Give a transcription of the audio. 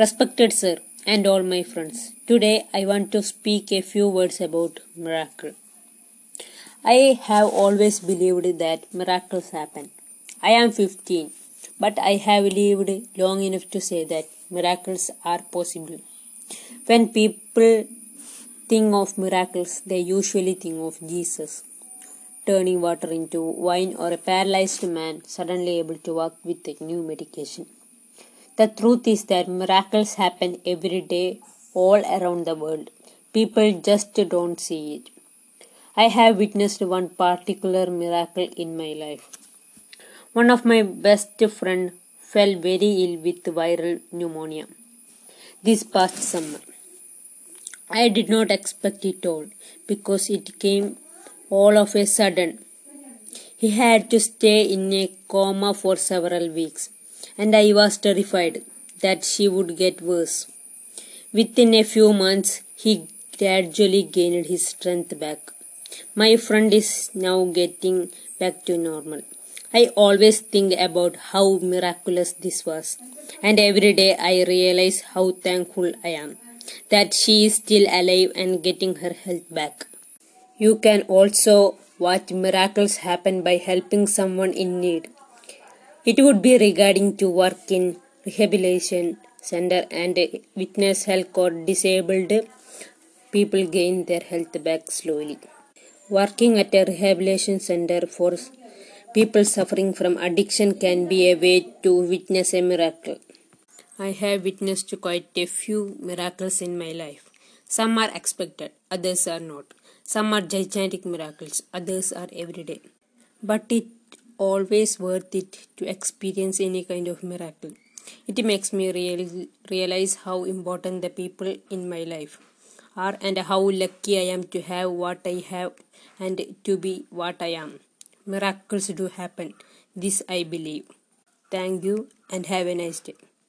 Respected sir and all my friends, today I want to speak a few words about miracle. I have always believed that miracles happen. I am 15, but I have lived long enough to say that miracles are possible. When people think of miracles, they usually think of Jesus turning water into wine or a paralyzed man suddenly able to walk with a new medication. The truth is that miracles happen every day all around the world. People just don't see it. I have witnessed one particular miracle in my life. One of my best friend fell very ill with viral pneumonia this past summer. I did not expect it all because it came all of a sudden. He had to stay in a coma for several weeks and I was terrified that she would get worse. Within a few months, he gradually gained his strength back. My friend is now getting back to normal. I always think about how miraculous this was, and every day I realize how thankful I am that she is still alive and getting her health back. You can also watch miracles happen by helping someone in need. It would be regarding to work in rehabilitation center and witness health or disabled people gain their health back slowly. Working at a rehabilitation center for people suffering from addiction can be a way to witness a miracle. I have witnessed quite a few miracles in my life. Some are expected, others are not. Some are gigantic miracles, others are everyday. But it always worth it to experience any kind of miracle. It makes me real, realize how important the people in my life are and how lucky I am to have what I have and to be what I am. Miracles do happen. This I believe. Thank you and have a nice day.